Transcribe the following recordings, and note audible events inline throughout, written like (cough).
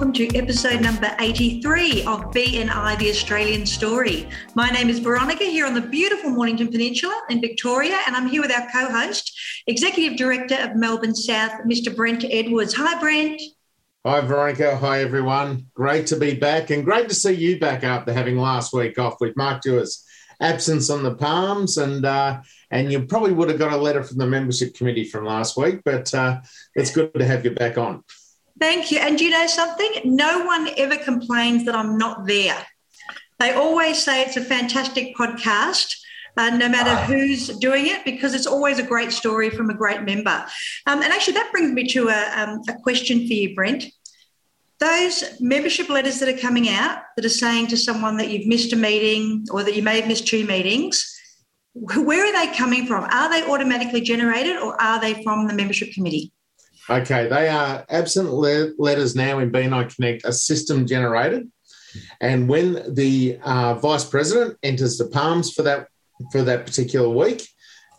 Welcome to episode number 83 of BNI The Australian Story. My name is Veronica here on the beautiful Mornington Peninsula in Victoria, and I'm here with our co host, Executive Director of Melbourne South, Mr. Brent Edwards. Hi, Brent. Hi, Veronica. Hi, everyone. Great to be back, and great to see you back after having last week off. We've marked you as absence on the palms, and uh, and you probably would have got a letter from the membership committee from last week, but uh, it's good to have you back on. Thank you. And you know something? No one ever complains that I'm not there. They always say it's a fantastic podcast. Uh, no matter who's doing it, because it's always a great story from a great member. Um, and actually, that brings me to a, um, a question for you, Brent. Those membership letters that are coming out that are saying to someone that you've missed a meeting or that you may have missed two meetings, where are they coming from? Are they automatically generated or are they from the membership committee? Okay, they are absent le- letters now in BNI Connect are system generated, and when the uh, vice president enters the palms for that for that particular week,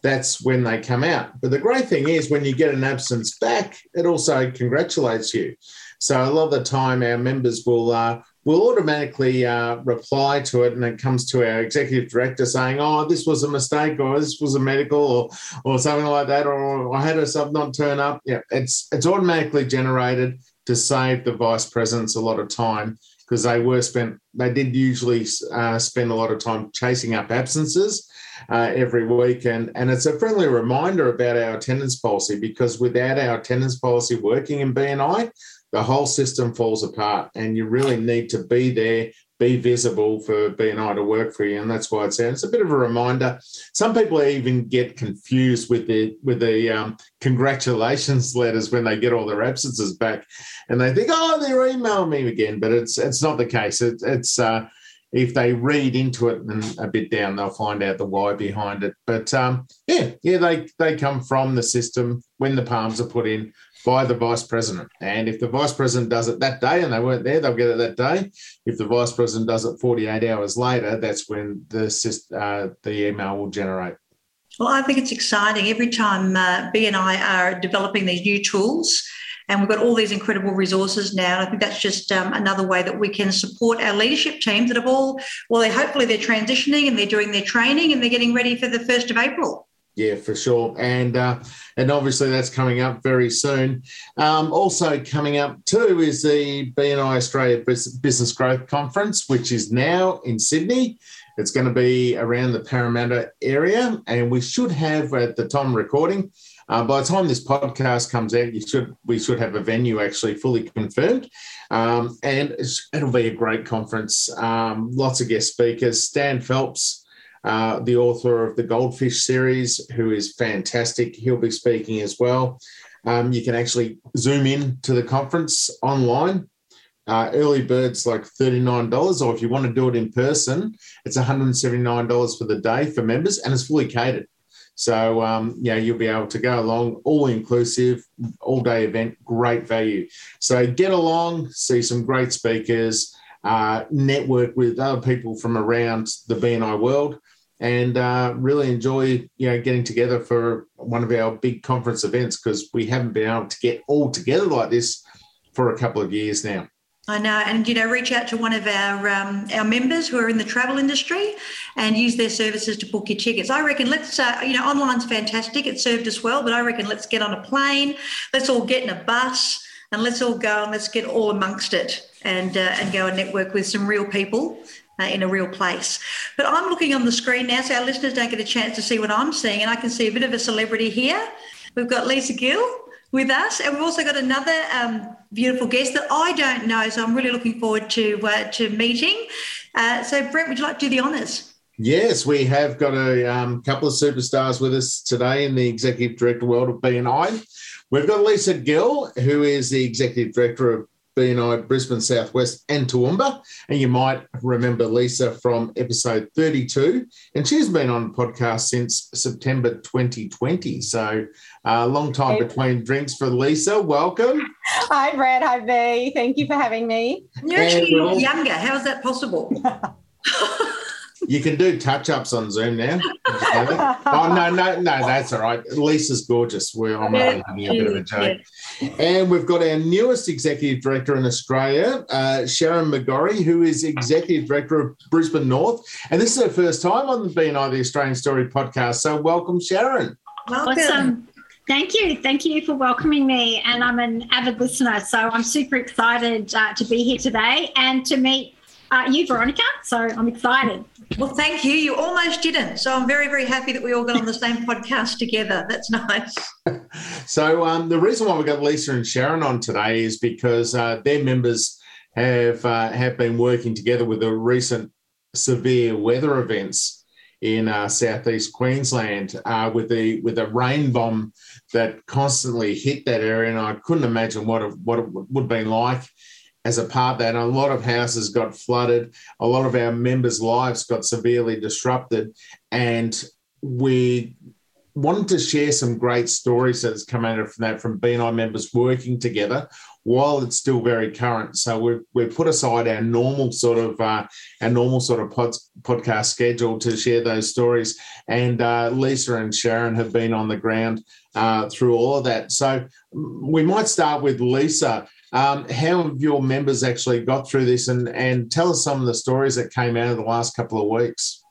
that's when they come out. But the great thing is when you get an absence back, it also congratulates you. So a lot of the time, our members will uh, we'll automatically uh, reply to it and it comes to our executive director saying, oh, this was a mistake or this was a medical or, or something like that, or I had a sub not turn up. Yeah, it's, it's automatically generated to save the vice presidents a lot of time because they were spent, they did usually uh, spend a lot of time chasing up absences. Uh, every week. And, and it's a friendly reminder about our attendance policy because without our attendance policy working in BNI, the whole system falls apart and you really need to be there be visible for BNI to work for you, and that's why it's. It's a bit of a reminder. Some people even get confused with the with the um, congratulations (laughs) letters when they get all their absences back, and they think, "Oh, they're emailing me again," but it's it's not the case. It, it's uh, if they read into it and a bit down, they'll find out the why behind it. But um, yeah, yeah, they they come from the system when the palms are put in by the vice president. And if the vice president does it that day and they weren't there, they'll get it that day. If the vice president does it 48 hours later, that's when the uh, the email will generate. Well, I think it's exciting every time uh, I are developing these new tools. And we've got all these incredible resources now. And I think that's just um, another way that we can support our leadership teams that have all, well, they hopefully they're transitioning and they're doing their training and they're getting ready for the 1st of April. Yeah, for sure, and uh, and obviously that's coming up very soon. Um, also coming up too is the BNI Australia Business Growth Conference, which is now in Sydney. It's going to be around the Parramatta area, and we should have at the time recording. Uh, by the time this podcast comes out, you should we should have a venue actually fully confirmed, um, and it'll be a great conference. Um, lots of guest speakers. Stan Phelps uh, the author of the Goldfish series, who is fantastic. He'll be speaking as well. Um, you can actually zoom in to the conference online. Uh, early bird's like $39, or if you want to do it in person, it's $179 for the day for members, and it's fully catered. So, um, yeah, you'll be able to go along, all inclusive, all day event, great value. So, get along, see some great speakers, uh, network with other people from around the BNI world and uh, really enjoy you know getting together for one of our big conference events because we haven't been able to get all together like this for a couple of years now. I know, and you know, reach out to one of our um, our members who are in the travel industry, and use their services to book your tickets. I reckon let's, uh, you know, online's fantastic; it served us well, but I reckon let's get on a plane, let's all get in a bus, and let's all go and let's get all amongst it, and uh, and go and network with some real people uh, in a real place. But I'm looking on the screen now, so our listeners don't get a chance to see what I'm seeing. And I can see a bit of a celebrity here. We've got Lisa Gill with us, and we've also got another um, beautiful guest that I don't know. So I'm really looking forward to uh, to meeting. Uh, so Brent, would you like to do the honours? Yes, we have got a um, couple of superstars with us today in the executive director world of BNI. We've got Lisa Gill, who is the executive director of BNI Brisbane Southwest and Toowoomba. And you might remember Lisa from episode 32. And she's been on the podcast since September 2020. So a uh, long time hey. between drinks for Lisa. Welcome. Hi, Brad. Hi, V. Thank you for having me. You're actually younger. How is that possible? (laughs) You can do touch ups on Zoom now. (laughs) oh no, no, no, that's all right. Lisa's gorgeous. We're on yeah, having a bit of a joke. Yeah. And we've got our newest executive director in Australia, uh, Sharon McGorry, who is executive director of Brisbane North. And this is her first time on the BNI the Australian Story podcast. So welcome, Sharon. Welcome. Awesome. Thank you. Thank you for welcoming me. And I'm an avid listener. So I'm super excited uh, to be here today and to meet uh, you, Veronica. So I'm excited. Well, thank you. You almost didn't. So I'm very, very happy that we all got on the same podcast together. That's nice. (laughs) so um, the reason why we got Lisa and Sharon on today is because uh, their members have uh, have been working together with the recent severe weather events in uh, southeast Queensland uh, with the with the rain bomb that constantly hit that area, and I couldn't imagine what it, what it would have been like as a part that. A lot of houses got flooded. A lot of our members' lives got severely disrupted. And we wanted to share some great stories that's come out of that from BNI members working together while it's still very current. So we've, we've put aside our normal sort of uh, our normal sort of pod, podcast schedule to share those stories. And uh, Lisa and Sharon have been on the ground uh, through all of that. So we might start with Lisa. Um, how have your members actually got through this and, and tell us some of the stories that came out of the last couple of weeks?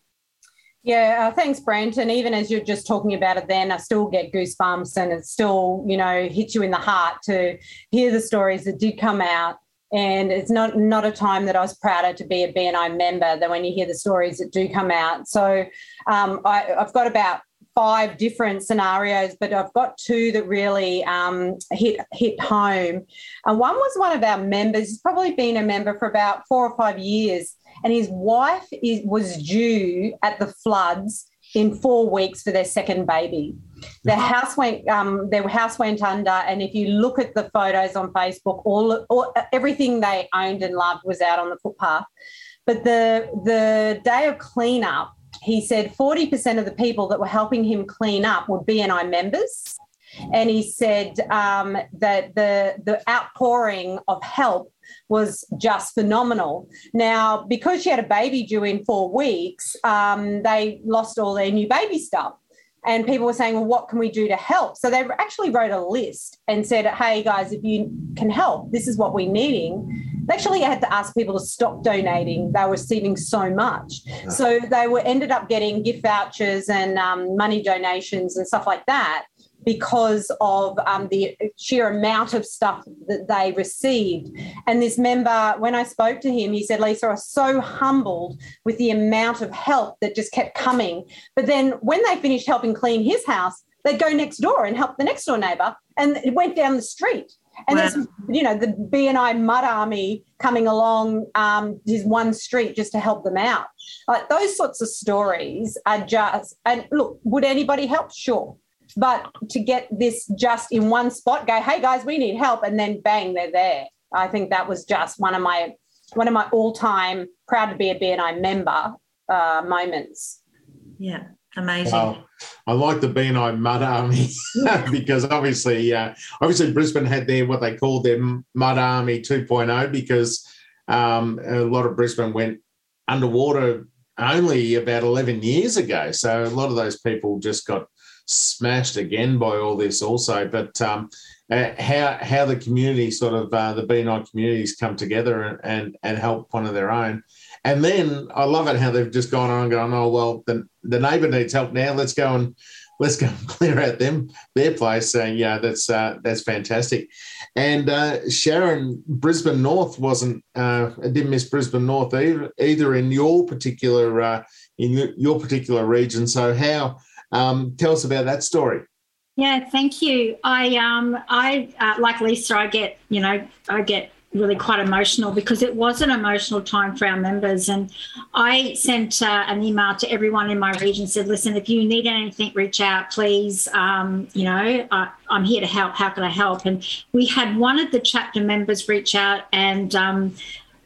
Yeah, uh, thanks, Brent. And even as you're just talking about it, then I still get goosebumps, and it still, you know, hits you in the heart to hear the stories that did come out. And it's not not a time that I was prouder to be a BNI member than when you hear the stories that do come out. So um, I, I've got about five different scenarios, but I've got two that really um, hit hit home. And one was one of our members. He's probably been a member for about four or five years, and his wife is, was due at the floods in four weeks for their second baby. Their house went um, their house went under, and if you look at the photos on Facebook, all, all everything they owned and loved was out on the footpath. But the the day of cleanup, he said 40% of the people that were helping him clean up were BNI members. And he said um, that the, the outpouring of help was just phenomenal. Now, because she had a baby due in four weeks, um, they lost all their new baby stuff. And people were saying, well, what can we do to help? So they actually wrote a list and said, hey, guys, if you can help, this is what we're needing. They actually had to ask people to stop donating. They were receiving so much. So they were ended up getting gift vouchers and um, money donations and stuff like that because of um, the sheer amount of stuff that they received. And this member, when I spoke to him, he said, Lisa, I was so humbled with the amount of help that just kept coming. But then when they finished helping clean his house, they'd go next door and help the next door neighbor. And it went down the street. And wow. there's, you know, the BNI Mud Army coming along um, his one street just to help them out. Like those sorts of stories are just, and look, would anybody help? Sure. But to get this just in one spot, go, hey guys, we need help, and then bang, they're there. I think that was just one of my one of my all-time proud to be a BNI member uh, moments. Yeah, amazing. Wow. I like the BNI Mud Army (laughs) because obviously, uh, obviously Brisbane had their what they called their Mud Army 2.0 because um, a lot of Brisbane went underwater only about 11 years ago. So a lot of those people just got smashed again by all this also. But um, uh, how how the community sort of uh, the BNI communities come together and, and and help one of their own. And then I love it how they've just gone on gone, oh well, the the neighbour needs help now. Let's go and let's go and (laughs) clear out them their place. So yeah, that's uh, that's fantastic. And uh, Sharon, Brisbane North wasn't uh, didn't miss Brisbane North either, either in your particular uh, in your particular region. So how um, tell us about that story. Yeah, thank you. I um I uh, like Lisa. I get you know I get really quite emotional because it was an emotional time for our members. And I sent uh, an email to everyone in my region said, listen, if you need anything, reach out, please. Um, you know, I, am here to help. How can I help? And we had one of the chapter members reach out and um,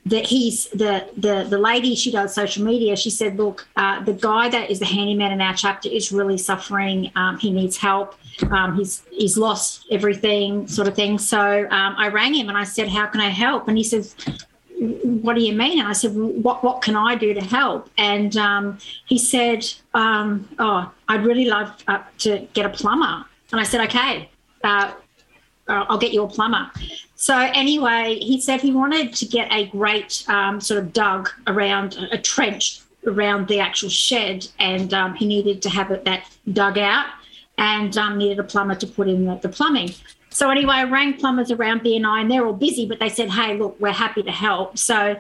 that he's the the the lady she does social media she said look uh, the guy that is the handyman in our chapter is really suffering um, he needs help um, he's he's lost everything sort of thing. So um, i rang him and i said how can i help? And he says what do you mean? And i said what what can i do to help? And um, he said um, oh i'd really love uh, to get a plumber. And i said okay uh, I'll get you a plumber. So anyway, he said he wanted to get a great um, sort of dug around a trench around the actual shed, and um, he needed to have it that dug out, and um, needed a plumber to put in the, the, plumbing. So anyway, I rang plumbers around BNI, and they're all busy, but they said, "Hey, look, we're happy to help." So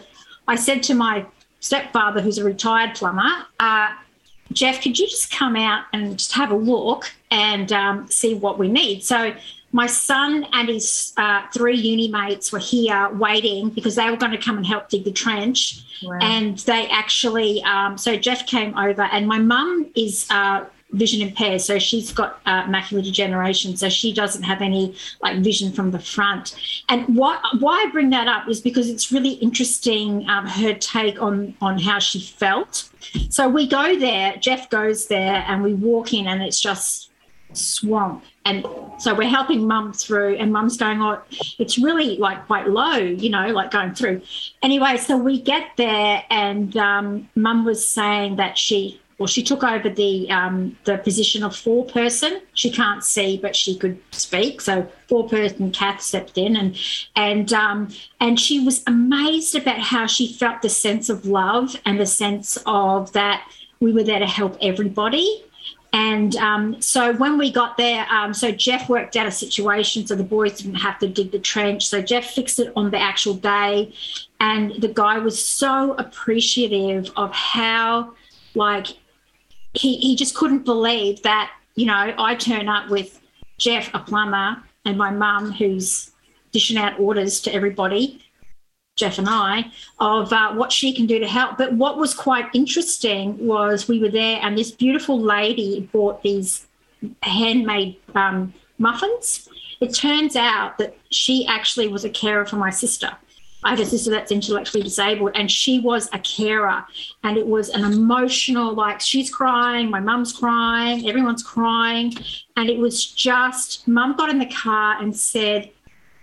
I said to my stepfather, who's a retired plumber. Uh, Jeff, could you just come out and just have a look and um, see what we need? So my son and his uh, three uni mates were here waiting because they were going to come and help dig the trench. Wow. And they actually, um, so Jeff came over, and my mum is uh, vision impaired, so she's got uh, macular degeneration, so she doesn't have any like vision from the front. And why why I bring that up is because it's really interesting um, her take on on how she felt. So we go there, Jeff goes there, and we walk in, and it's just swamp and so we're helping mum through and mum's going oh it's really like quite low you know like going through anyway so we get there and um, mum was saying that she well she took over the um, the position of four person she can't see but she could speak so four person kath stepped in and and um, and she was amazed about how she felt the sense of love and the sense of that we were there to help everybody and um, so when we got there, um, so Jeff worked out a situation so the boys didn't have to dig the trench. So Jeff fixed it on the actual day. And the guy was so appreciative of how, like, he, he just couldn't believe that, you know, I turn up with Jeff, a plumber, and my mum, who's dishing out orders to everybody. Jeff and I, of uh, what she can do to help. But what was quite interesting was we were there, and this beautiful lady bought these handmade um, muffins. It turns out that she actually was a carer for my sister. I have a sister that's intellectually disabled, and she was a carer. And it was an emotional, like, she's crying, my mum's crying, everyone's crying. And it was just, mum got in the car and said,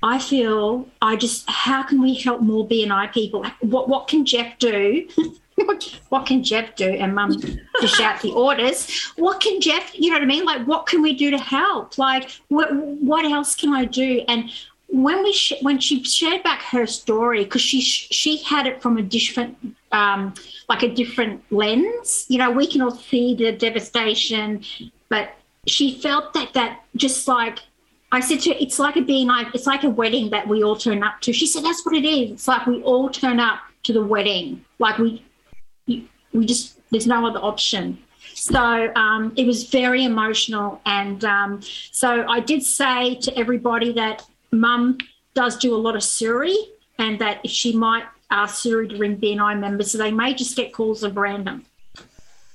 I feel I just how can we help more BNI people? What what can Jeff do? (laughs) what can Jeff do? And Mum dish out the orders. What can Jeff? You know what I mean? Like what can we do to help? Like what what else can I do? And when we sh- when she shared back her story because she she had it from a different um, like a different lens. You know, we can all see the devastation, but she felt that that just like I said to her, it's like a being like it's like a wedding that we all turn up to. She said, that's what it is. It's like we all turn up to the wedding. Like we, we just there's no other option. So um, it was very emotional, and um, so I did say to everybody that Mum does do a lot of Siri, and that if she might ask Siri to ring BNI members, so they may just get calls of random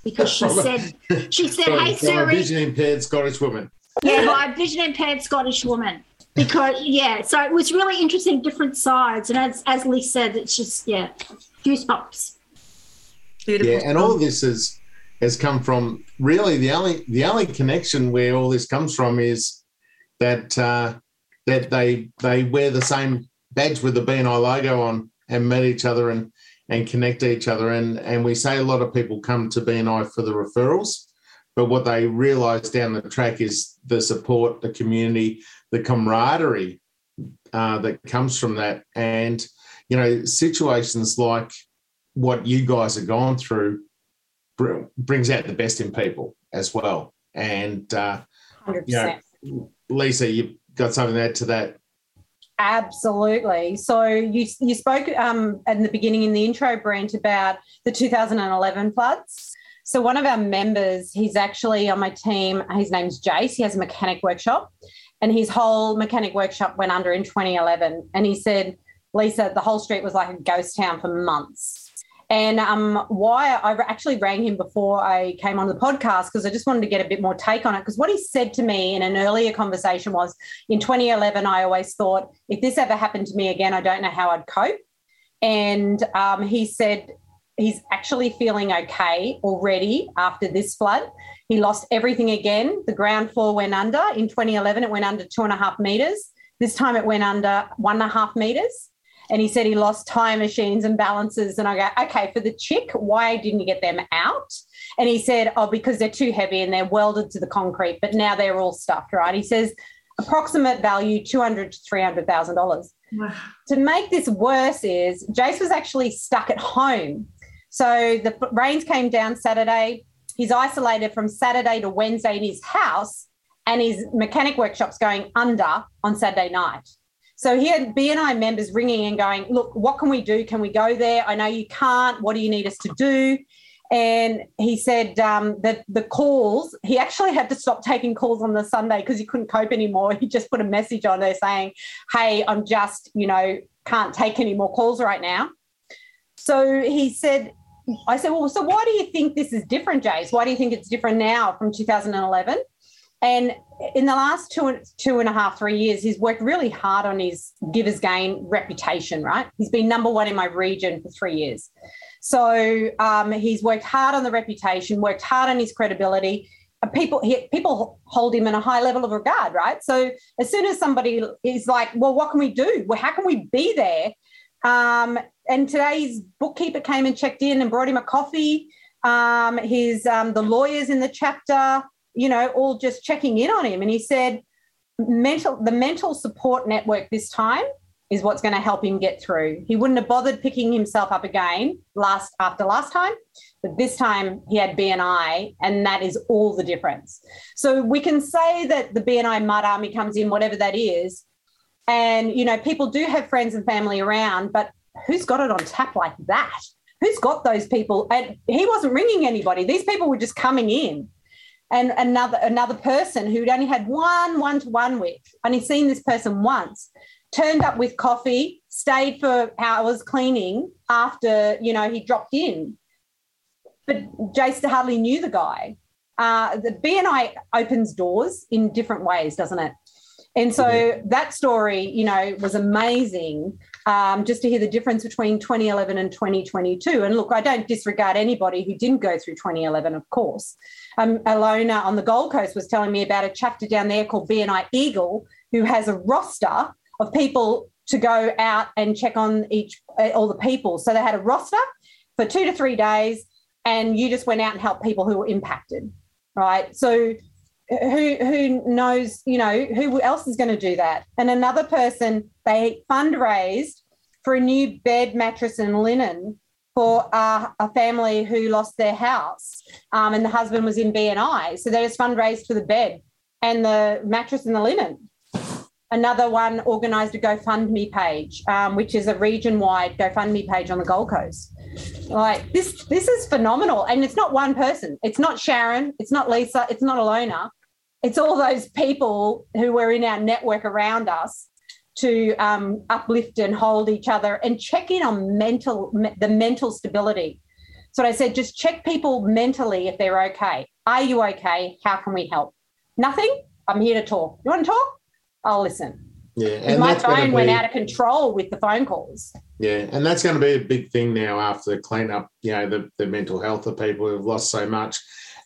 because she (laughs) said she said, "Hey Siri, vision impaired Scottish woman." yeah, by a vision impaired Scottish woman. Because yeah, so it was really interesting, different sides, and as as Lee said, it's just yeah, goosebumps. Beautiful. Yeah, and all this is has come from really the only the only connection where all this comes from is that uh, that they they wear the same badge with the BNI logo on and meet each other and and connect each other and and we say a lot of people come to BNI for the referrals but what they realize down the track is the support, the community, the camaraderie uh, that comes from that. And, you know, situations like what you guys are going through br- brings out the best in people as well. And, uh, you know, Lisa, you've got something to add to that. Absolutely. So you you spoke um, in the beginning in the intro, Brent, about the 2011 floods. So one of our members, he's actually on my team. His name's Jace. He has a mechanic workshop, and his whole mechanic workshop went under in 2011. And he said, Lisa, the whole street was like a ghost town for months. And um, why I actually rang him before I came on the podcast because I just wanted to get a bit more take on it. Because what he said to me in an earlier conversation was in 2011, I always thought, if this ever happened to me again, I don't know how I'd cope. And um, he said he's actually feeling okay already after this flood. He lost everything again. The ground floor went under. In 2011, it went under two and a half meters. This time it went under one and a half meters. And he said he lost tire machines and balances. And I go, okay, for the chick, why didn't you get them out? And he said, oh, because they're too heavy and they're welded to the concrete, but now they're all stuffed, right? He says, approximate value, 200 to $300,000. Wow. To make this worse is Jace was actually stuck at home. So the rains came down Saturday. He's isolated from Saturday to Wednesday in his house and his mechanic workshop's going under on Saturday night. So he had BNI members ringing and going, look, what can we do? Can we go there? I know you can't. What do you need us to do? And he said um, that the calls, he actually had to stop taking calls on the Sunday because he couldn't cope anymore. (laughs) He just put a message on there saying, hey, I'm just, you know, can't take any more calls right now. So he said, I said, well, so why do you think this is different, Jace? Why do you think it's different now from 2011? And in the last two, two and a half, three years, he's worked really hard on his Givers Gain reputation, right? He's been number one in my region for three years. So um, he's worked hard on the reputation, worked hard on his credibility. People, he, people hold him in a high level of regard, right? So as soon as somebody is like, well, what can we do? Well, how can we be there? Um, and today's bookkeeper came and checked in and brought him a coffee. Um, his um, the lawyers in the chapter you know, all just checking in on him. And he said, mental the mental support network this time is what's going to help him get through. He wouldn't have bothered picking himself up again last after last time, but this time he had BNI, and that is all the difference. So we can say that the BNI mud army comes in, whatever that is, and you know people do have friends and family around, but who's got it on tap like that? Who's got those people? And he wasn't ringing anybody; these people were just coming in and another another person who'd only had one one to one with, only seen this person once, turned up with coffee, stayed for hours cleaning after you know he dropped in. But Jace hardly knew the guy. Uh, the BNI opens doors in different ways, doesn't it? And so mm-hmm. that story, you know, was amazing um, just to hear the difference between 2011 and 2022. And look, I don't disregard anybody who didn't go through 2011, of course. Um, Alona on the Gold Coast was telling me about a chapter down there called BNI Eagle, who has a roster of people to go out and check on each uh, all the people. So they had a roster for two to three days, and you just went out and helped people who were impacted, right? So who who knows you know who else is going to do that and another person they fundraised for a new bed mattress and linen for a family who lost their house um, and the husband was in bni so they just fundraised for the bed and the mattress and the linen. Another one organised a gofundme page um, which is a region-wide gofundme page on the gold coast. Like this this is phenomenal. And it's not one person. It's not sharon. It's not lisa. It's not alona. It's all those people who were in our network around us to um, uplift and hold each other and check in on mental the mental stability. So I said, just check people mentally if they're okay. Are you okay? How can we help? Nothing. I'm here to talk. You want to talk? I'll listen. Yeah, and my phone be, went out of control with the phone calls. Yeah, and that's going to be a big thing now after the cleanup. You know, the, the mental health of people who've lost so much.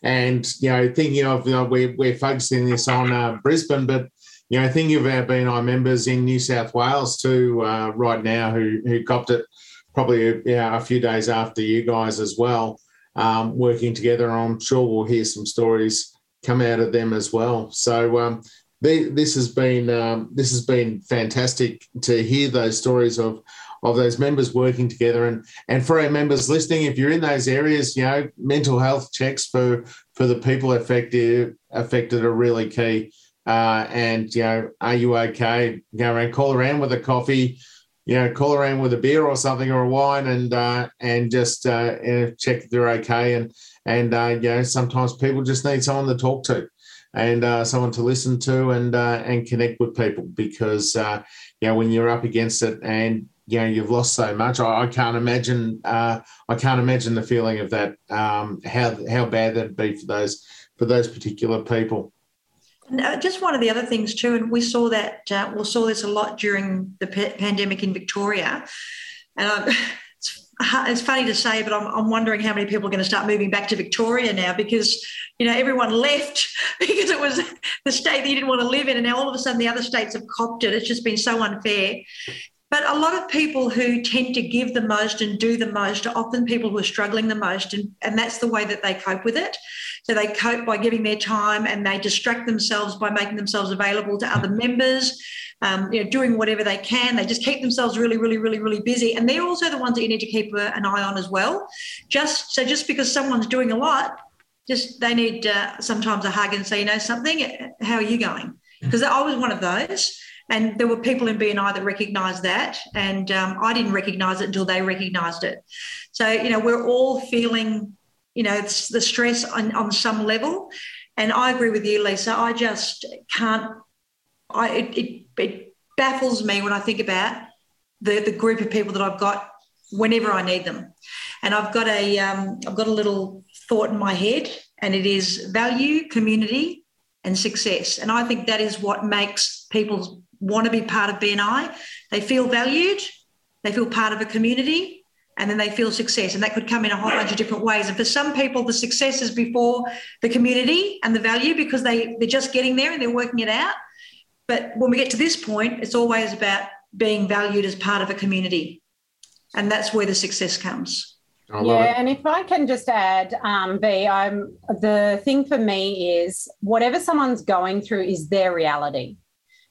And, you know, thinking of, you know, we're, we're focusing this on uh, Brisbane, but, you know, of our BNI members in New South Wales too, uh, right now, who, who copped it probably know, a few days after you guys as well, um, working together. I'm sure we'll hear some stories come out of them as well. So, um, they, this has been um, this has been fantastic to hear those stories of of those members working together. And and for our members listening, if you're in those areas, you know, mental health checks for for the people affected affected are really key. Uh, and you know, are you okay? Go around, call around with a coffee. You know, call around with a beer or something or a wine, and uh, and just uh, check they're okay. And and uh, you know, sometimes people just need someone to talk to. and uh, someone to listen to and uh, and connect with people because uh, you know when you're up against it and you know you've lost so much I, I can't imagine uh, I can't imagine the feeling of that um, how how bad that'd be for those for those particular people. Uh, just one of the other things too, and we saw that uh, we saw this a lot during the pandemic in Victoria, and (laughs) it's, it's, funny to say, but I'm, I'm, wondering how many people are going to start moving back to Victoria now because you know everyone (laughs) left because it was the state that you didn't want to live in, and now all of a sudden the other states have copped it. It's just been so unfair. But a lot of people who tend to give the most and do the most are often people who are struggling the most, and, and that's the way that they cope with it. So they cope by giving their time and they distract themselves by making themselves available to other members, um, you know, doing whatever they can. They just keep themselves really, really, really, really busy. And they're also the ones that you need to keep an eye on as well. Just so just because someone's doing a lot, just they need uh, sometimes a hug and say, you know, something. How are you going? Because I was one of those. And there were people in BNI that recognised that, and um, I didn't recognise it until they recognised it. So you know, we're all feeling, you know, it's the stress on, on some level. And I agree with you, Lisa. I just can't. I it, it, it baffles me when I think about the the group of people that I've got whenever I need them. And I've got a um, I've got a little thought in my head, and it is value, community, and success. And I think that is what makes people want to be part of BNI. They feel valued, they feel part of a community, and then they feel success. And that could come in a whole bunch of different ways. And for some people, the success is before the community and the value because they, they're just getting there and they're working it out. But when we get to this point, it's always about being valued as part of a community. And that's where the success comes. Yeah, and if I can just add, um, B, I'm the thing for me is whatever someone's going through is their reality.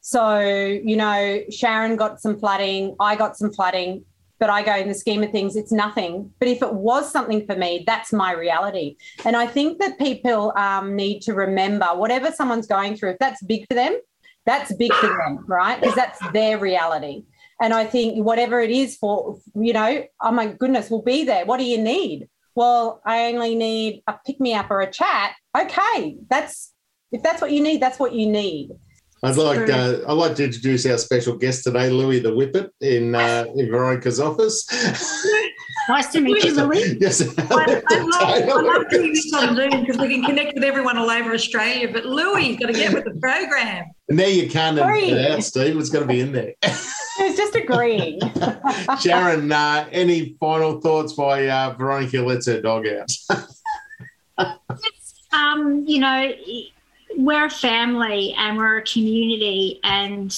So, you know, Sharon got some flooding, I got some flooding, but I go in the scheme of things, it's nothing. But if it was something for me, that's my reality. And I think that people um, need to remember whatever someone's going through, if that's big for them, that's big for them, right? Because that's their reality. And I think whatever it is for, you know, oh my goodness, we'll be there. What do you need? Well, I only need a pick me up or a chat. Okay, that's if that's what you need, that's what you need. I'd like uh, I'd like to introduce our special guest today, Louis the Whippet, in uh, in Veronica's office. (laughs) nice to meet you, Louis. (laughs) yes, I, I, love, I love doing this on Zoom because we can connect with everyone all over Australia. But Louis got to get with the program. Now you can't edit it out, Steve. It's going to be in there. It's just agreeing. (laughs) Sharon, uh, any final thoughts by uh, Veronica lets her dog out? um, you know we're a family and we're a community. And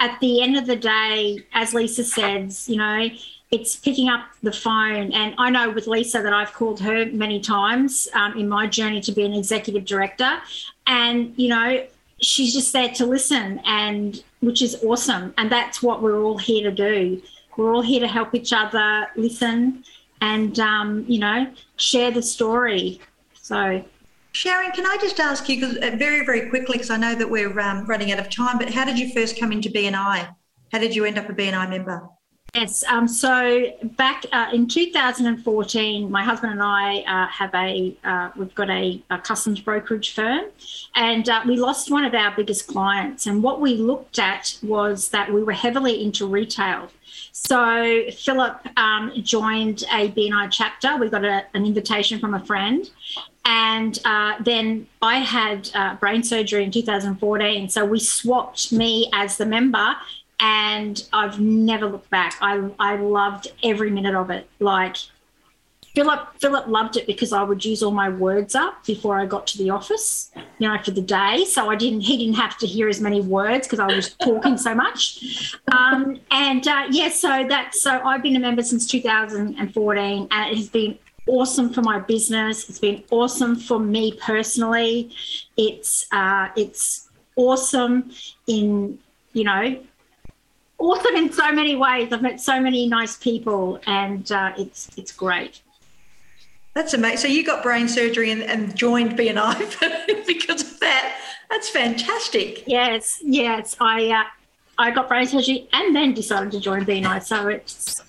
at the end of the day, as Lisa says, you know, it's picking up the phone. And I know with Lisa that I've called her many times um, in my journey to be an executive director. And, you know, she's just there to listen, and which is awesome. And that's what we're all here to do. We're all here to help each other listen and, um, you know, share the story. So Sharon, can I just ask you, because uh, very, very quickly, because I know that we're um, running out of time, but how did you first come into BNI? How did you end up a BNI member? Yes, um, so back uh, in 2014, my husband and I uh, have a uh, we've got a, a, customs brokerage firm, and uh, we lost one of our biggest clients. And what we looked at was that we were heavily into retail. So Philip um, joined a BNI chapter. We got a, an invitation from a friend, and uh, then I had uh, brain surgery in 2014. So we swapped me as the member, and I've never looked back. I, I loved every minute of it. Like, Philip, Philip loved it because I would use all my words up before I got to the office, you know, for the day. So I didn't, he didn't have to hear as many words because I was talking so much. Um, and uh, yeah, so that's so I've been a member since 2014, and it has been awesome for my business. It's been awesome for me personally. It's uh, it's awesome in you know awesome in so many ways. I've met so many nice people, and uh, it's it's great. That's amazing. So you got brain surgery and, and joined BNI (laughs) because of that. That's fantastic. Yes, yes. I uh, I got brain surgery and then decided to join BNI. So it's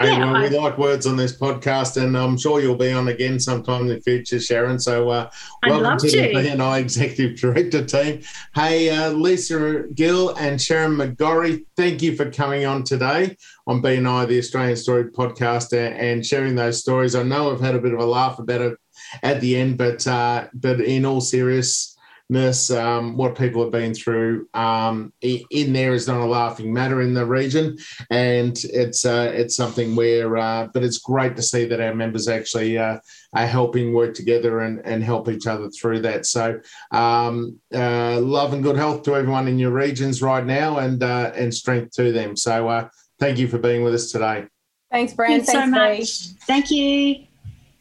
Hey, Yeah, well, I- we like words on this podcast, and I'm sure you'll be on again sometime in the future, Sharon. So, uh, welcome love to, the to. BNI Executive (laughs) Director team. Hey, uh, Lisa Gill and Sharon McGorry, thank you for coming on today on BNI, the Australian Story podcast, and sharing those stories. I know I've had a bit of a laugh about it at the end, but uh, but in all seriousness, um, what people have been through um, in there is not a laughing matter in the region, and it's uh, it's something where. Uh, but it's great to see that our members actually uh, are helping work together and, and help each other through that. So, um, uh, love and good health to everyone in your regions right now, and uh, and strength to them. So, uh, thank you for being with us today. Thanks, Brand. Thanks so Thanks, Bree. much. Thank you.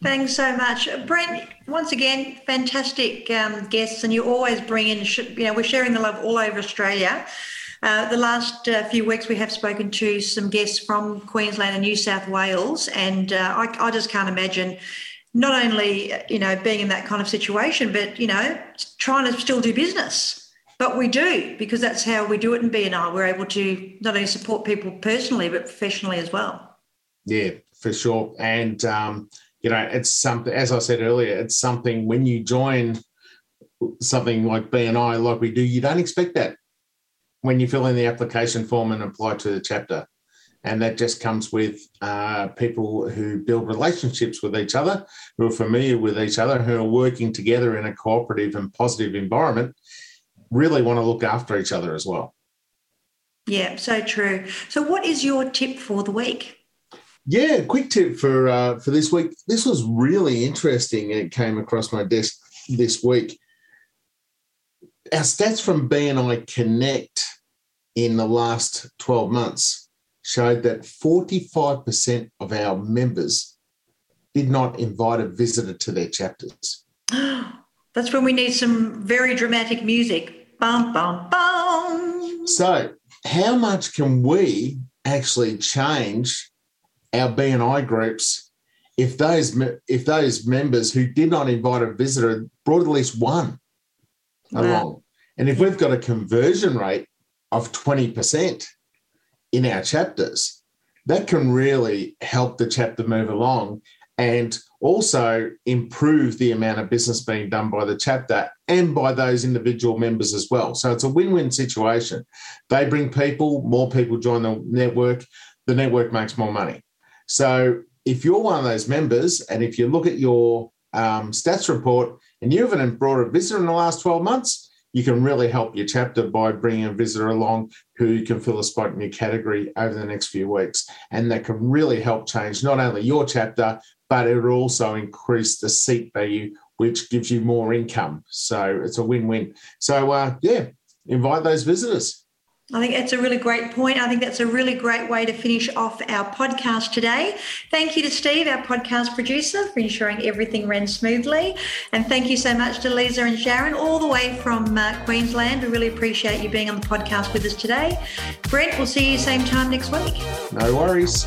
Thanks so much, Brent. Once again, fantastic um, guests, and you always bring in. You know, we're sharing the love all over Australia. Uh, the last uh, few weeks, we have spoken to some guests from Queensland and New South Wales, and uh, I, I just can't imagine not only you know being in that kind of situation, but you know trying to still do business. But we do because that's how we do it in BNI. We're able to not only support people personally but professionally as well. Yeah, for sure. And um, you know, it's something. As I said earlier, it's something when you join something like BNI, like we do, you don't expect that when you fill in the application form and apply to the chapter. And that just comes with uh, people who build relationships with each other, who are familiar with each other, who are working together in a cooperative and positive environment, really want to look after each other as well. Yeah, so true. So, what is your tip for the week? Yeah, quick tip for uh, for this week. This was really interesting. It came across my desk this week. Our stats from BNI Connect in the last 12 months showed that 45% of our members did not invite a visitor to their chapters. (gasps) That's when we need some very dramatic music. Bum, bum, bum. So, how much can we actually change our BNI groups if those if those members who did not invite a visitor brought at least one Wow. along? And if we've got a conversion rate of 20% in our chapters, that can really help the chapter move along and also improve the amount of business being done by the chapter and by those individual members as well. So it's a win win situation. They bring people, more people join the network, the network makes more money. So if you're one of those members and if you look at your um, stats report and you haven't brought a visitor in the last 12 months, you can really help your chapter by bringing a visitor along who can fill a spot in your category over the next few weeks. And that can really help change not only your chapter, but it will also increase the seat value, which gives you more income. So it's a win win. So, uh, yeah, invite those visitors. I think that's a really great point. I think that's a really great way to finish off our podcast today. Thank you to Steve, our podcast producer, for ensuring everything ran smoothly. And thank you so much to Lisa and Sharon, all the way from uh, Queensland. We really appreciate you being on the podcast with us today. Brent, we'll see you same time next week. No worries.